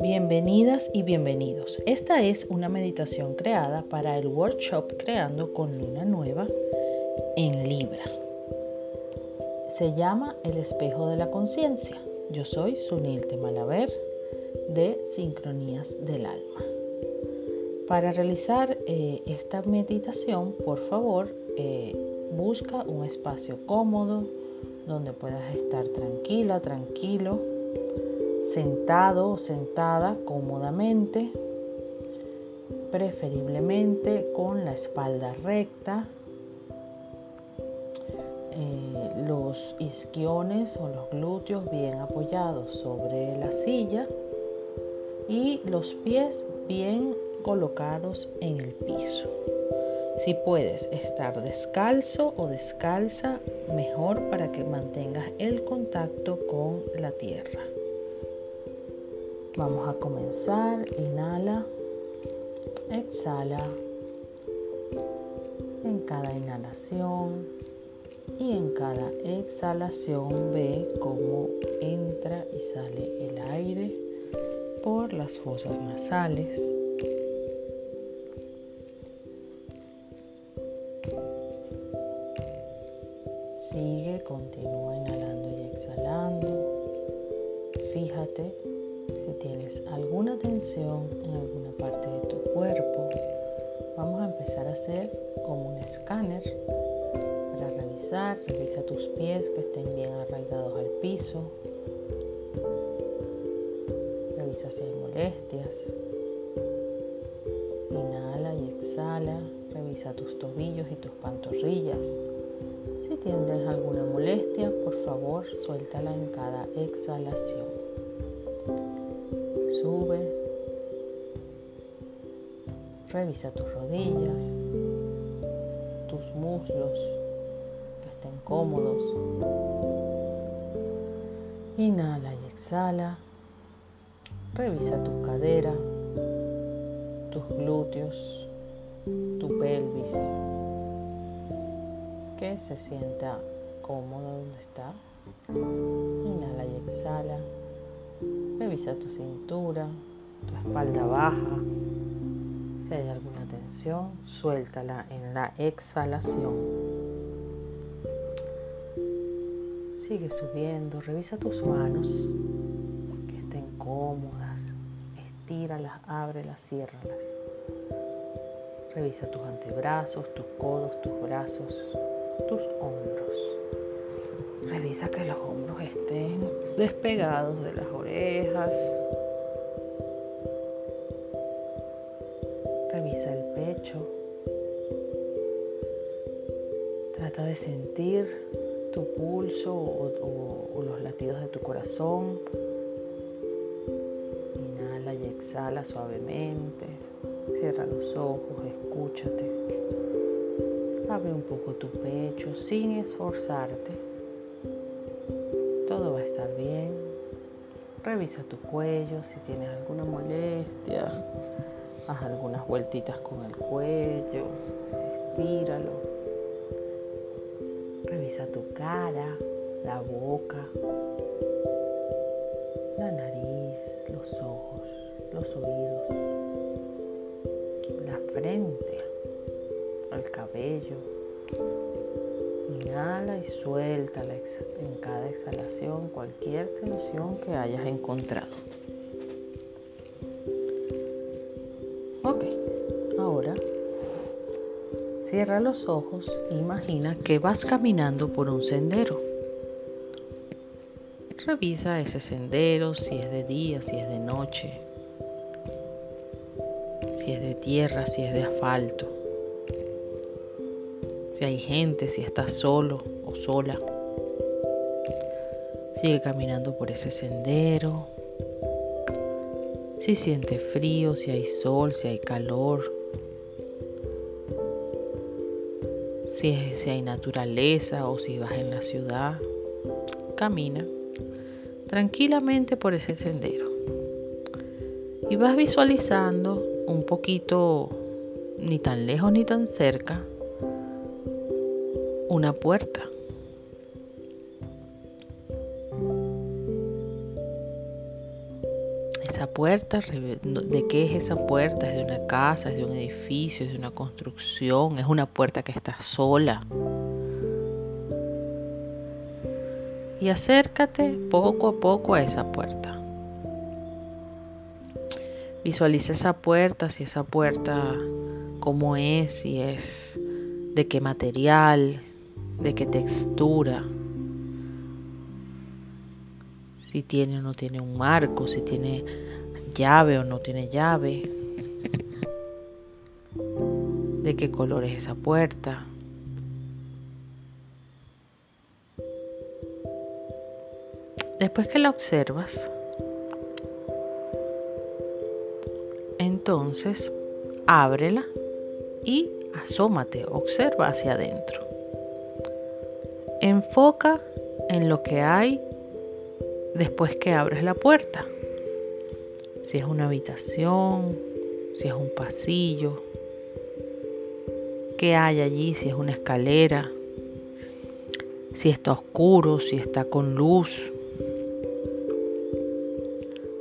Bienvenidas y bienvenidos. Esta es una meditación creada para el workshop Creando con Luna Nueva en Libra. Se llama El espejo de la conciencia. Yo soy Sunil Temalaver de Sincronías del Alma. Para realizar eh, esta meditación, por favor, eh, busca un espacio cómodo donde puedas estar tranquila, tranquilo sentado o sentada cómodamente, preferiblemente con la espalda recta, eh, los isquiones o los glúteos bien apoyados sobre la silla y los pies bien colocados en el piso. Si puedes estar descalzo o descalza, mejor para que mantengas el contacto con la tierra. Vamos a comenzar. Inhala. Exhala. En cada inhalación y en cada exhalación ve cómo entra y sale el aire por las fosas nasales. Hacer como un escáner para revisar. Revisa tus pies que estén bien arraigados al piso. Revisa si hay molestias. Inhala y exhala. Revisa tus tobillos y tus pantorrillas. Si tienes alguna molestia, por favor, suéltala en cada exhalación sube, revisa tus rodillas, muslos que estén cómodos. Inhala y exhala. Revisa tu cadera, tus glúteos, tu pelvis. Que se sienta cómodo donde está. Inhala y exhala. Revisa tu cintura, tu espalda baja. Si hay alguna suéltala en la exhalación. Sigue subiendo, revisa tus manos que estén cómodas. Estíralas, ábrelas, ciérralas. Revisa tus antebrazos, tus codos, tus brazos, tus hombros. Revisa que los hombros estén despegados de las orejas. Sentir tu pulso o, los latidos de tu corazón. Inhala y exhala suavemente. Cierra los ojos, escúchate. Abre un poco tu pecho sin esforzarte todo va a estar bien. Revisa tu cuello si tienes alguna molestia. Haz algunas vueltitas con el cuello. Estíralo. Tu cara, la boca, la nariz, los ojos, los oídos, la frente, el cabello Inhala y suelta en cada exhalación cualquier tensión que hayas encontrado. Cierra los ojos e imagina que vas caminando por un sendero. Revisa ese sendero, si es de día, si es de noche, si es de tierra, si es de asfalto si hay gente, si estás solo o sola. Sigue caminando por ese sendero. Si siente frío, si hay sol, si hay calor. Si, si hay naturaleza o si vas en la ciudad. Camina tranquilamente por ese sendero. Y vas visualizando un poquito, ni tan lejos ni tan cerca, una puerta. Puerta, de qué es esa puerta, es de una casa, es de un edificio, es de una construcción, es una puerta que está sola. Y acércate poco a poco a esa puerta. Visualiza esa puerta, si esa puerta cómo es, si es de qué material, de qué textura, si tiene o no tiene un marco, si tiene llave o no tiene llave, de qué color es esa puerta. Después que la observas, entonces ábrela y asómate, observa hacia adentro. Enfoca en lo que hay después que abres la puerta. Si es una habitación, si es un pasillo, qué hay allí, si es una escalera, si está oscuro, si está con luz.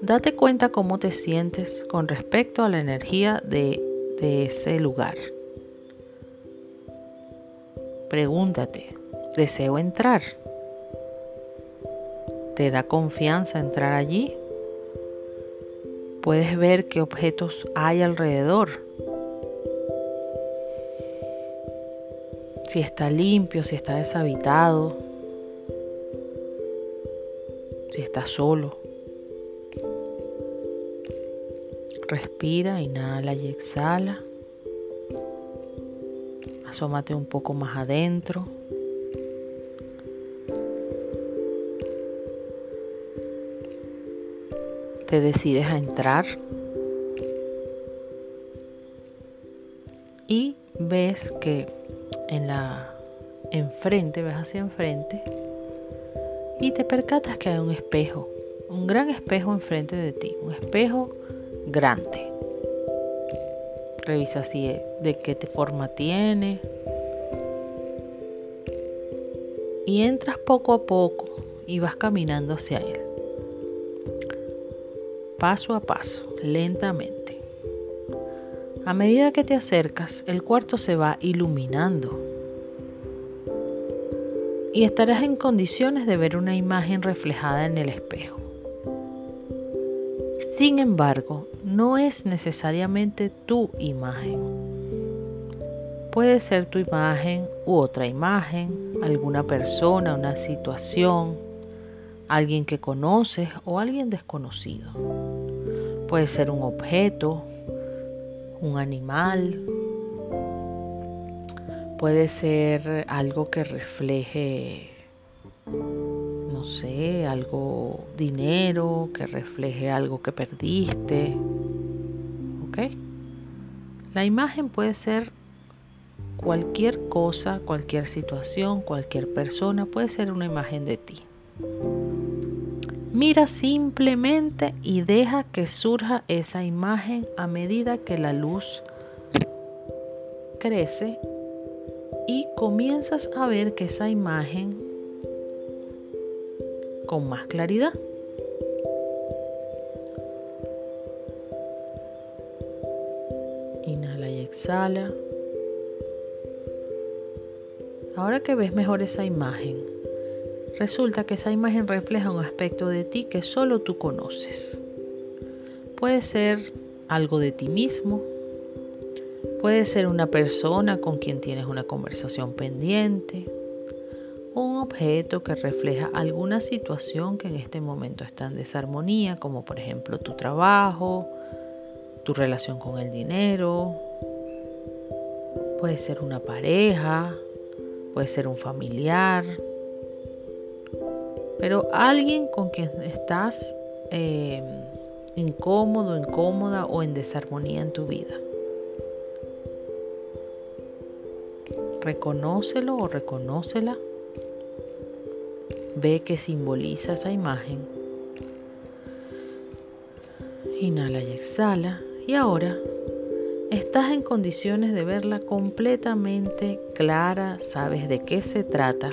Date cuenta cómo te sientes con respecto a la energía de, ese lugar. Pregúntate, ¿deseo entrar? ¿Te da confianza entrar allí? Puedes ver qué objetos hay alrededor. Si está limpio, si está deshabitado, si está solo. Respira, inhala y exhala. Asómate un poco más adentro. Te decides a entrar y ves que en la enfrente, ves hacia enfrente y te percatas que hay un espejo, un gran espejo enfrente de ti, un espejo grande. Revisa si de qué forma tiene. Y entras poco a poco y vas caminando hacia él paso a paso, lentamente. A medida que te acercas, el cuarto se va iluminando y estarás en condiciones de ver una imagen reflejada en el espejo. Sin embargo, no es necesariamente tu imagen. Puede ser tu imagen u otra imagen, alguna persona, una situación, alguien que conoces o alguien desconocido. Puede ser un objeto, un animal, puede ser algo que refleje, no sé, algo dinero, que refleje algo que perdiste. ¿Ok? La imagen puede ser cualquier cosa, cualquier situación, cualquier persona, puede ser una imagen de ti. Mira simplemente y deja que surja esa imagen a medida que la luz crece y comienzas a ver que esa imagen con más claridad. Inhala y exhala. Ahora que ves mejor esa imagen, Resulta que esa imagen refleja un aspecto de ti que solo tú conoces. Puede ser algo de ti mismo, puede ser una persona con quien tienes una conversación pendiente, un objeto que refleja alguna situación que en este momento está en desarmonía, como por ejemplo tu trabajo, tu relación con el dinero, puede ser una pareja, puede ser un familiar, pero alguien con quien estás eh, incómodo, incómoda o en desarmonía en tu vida. Reconócelo o reconócela. Ve que simboliza esa imagen. Inhala y exhala. Y ahora estás en condiciones de verla completamente clara, sabes de qué se trata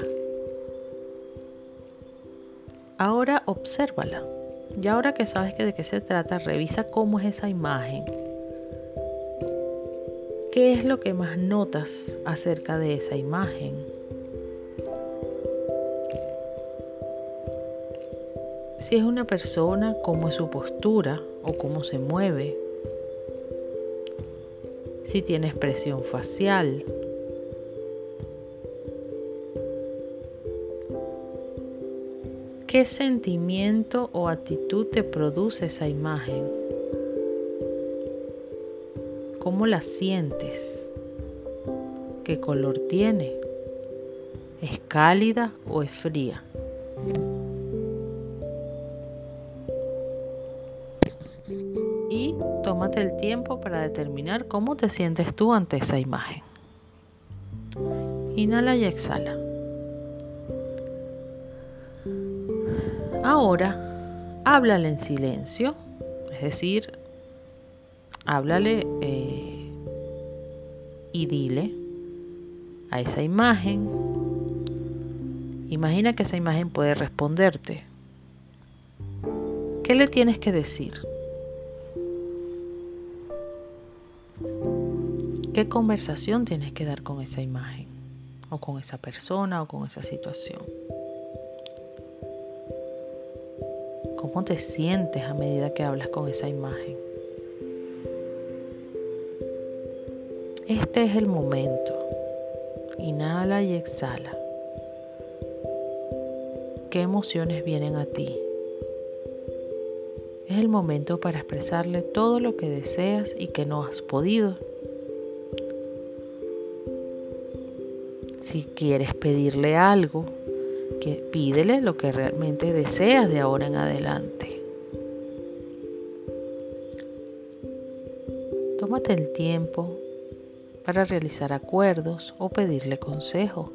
Ahora obsérvala. Y ahora que sabes que de qué se trata, revisa cómo es esa imagen. ¿Qué es lo que más notas acerca de esa imagen? Si es una persona, cómo es su postura o cómo se mueve. Si tiene expresión facial. ¿Qué sentimiento o actitud te produce esa imagen? ¿Cómo la sientes? ¿Qué color tiene? ¿Es cálida o es fría? Y tómate el tiempo para determinar cómo te sientes tú ante esa imagen. Inhala y exhala. Ahora, háblale en silencio, es decir, háblale eh, y dile a esa imagen, imagina que esa imagen puede responderte. ¿Qué le tienes que decir? ¿Qué conversación tienes que dar con esa imagen? O con esa persona o con esa situación. ¿Cómo te sientes a medida que hablas con esa imagen? Este es el momento. Inhala y exhala. ¿Qué emociones vienen a ti? Es el momento para expresarle todo lo que deseas y que no has podido. Si quieres pedirle algo, pídele lo que realmente deseas de ahora en adelante. Tómate el tiempo para realizar acuerdos o pedirle consejo.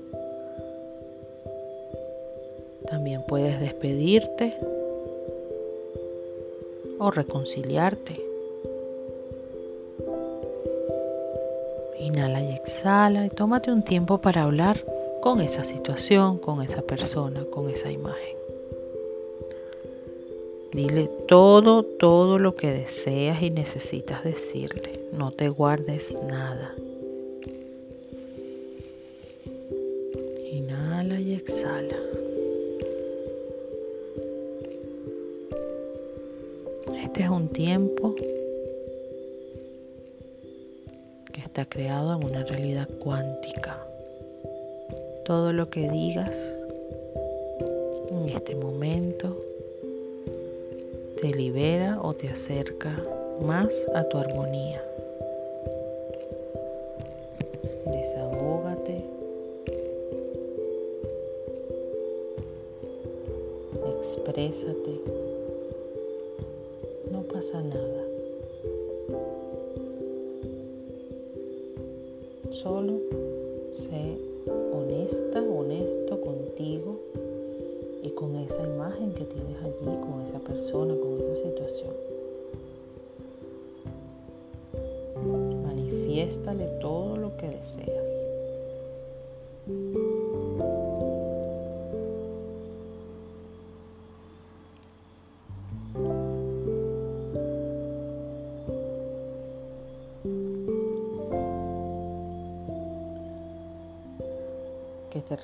También puedes despedirte o reconciliarte. Inhala y exhala y tómate un tiempo para hablar con esa situación, con esa persona, con esa imagen. Dile todo, todo lo que deseas y necesitas decirle. No te guardes nada. Inhala y exhala. Este es un tiempo que está creado en una realidad cuántica. Todo lo que digas en este momento te libera o te acerca más a tu armonía. Desahógate. Exprésate. No pasa nada. Solo con esa imagen que tienes allí, con esa persona, con esa situación. Manifiéstale todo lo que deseas.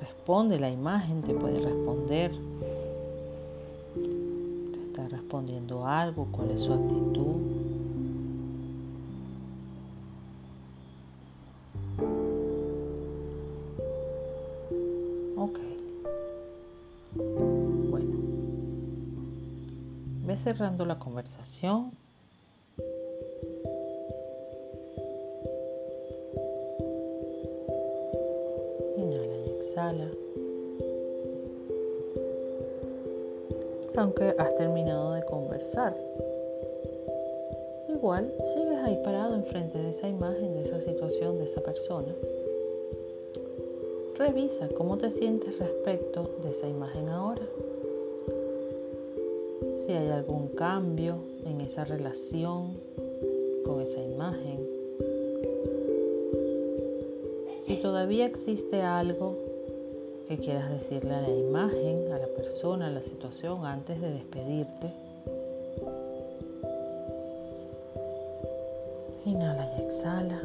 Responde, la imagen te puede responder. Te está respondiendo algo, cuál es su actitud. Ok. Bueno. Ve cerrando la conversación Aunque has terminado de conversar. Igual sigues ahí parado enfrente de esa imagen, de esa situación, de esa persona. Revisa cómo te sientes respecto de esa imagen ahora. Si hay algún cambio en esa relación con esa imagen. Si todavía existe algo que quieras decirle a la imagen, a la persona, a la situación antes de despedirte. Inhala y exhala.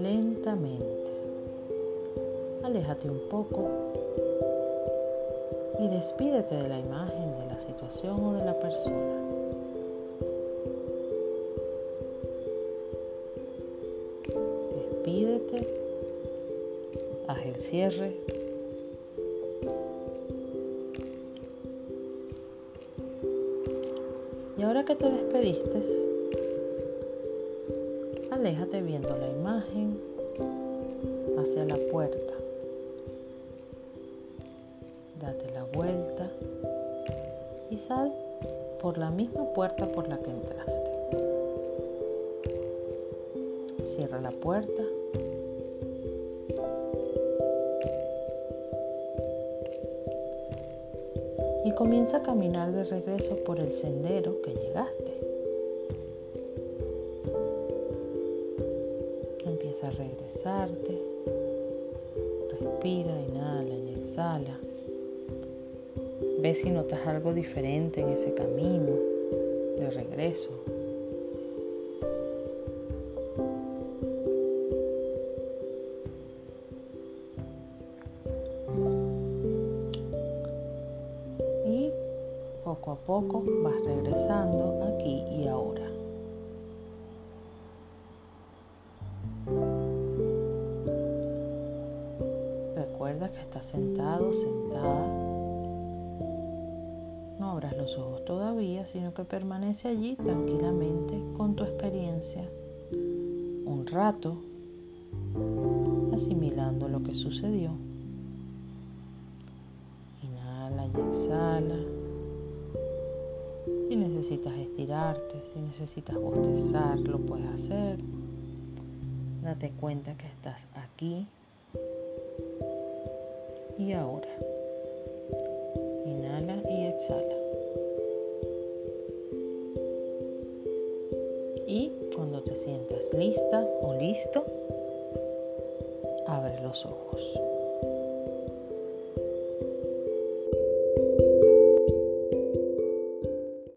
Lentamente. Aléjate un poco y despídete de la imagen, de la situación o de la persona. Despídete haz el cierre. Y ahora que te despediste, aléjate viendo la imagen hacia la puerta. Date la vuelta y sal por la misma puerta por la que entraste. Cierra la puerta. Comienza a caminar de regreso por el sendero que llegaste. Empieza a regresarte. Respira, inhala y exhala. Ve si notas algo diferente en ese camino de regreso. Poco a poco vas regresando aquí y ahora. Recuerda que estás sentado, sentada no abras los ojos todavía, sino que permanece allí tranquilamente con tu experiencia un rato, asimilando lo que sucedió. Inhala y exhala. Si necesitas estirarte, si necesitas bostezar, lo puedes hacer. Date cuenta que estás aquí y ahora. Inhala y exhala. Y cuando te sientas lista o listo, abre los ojos.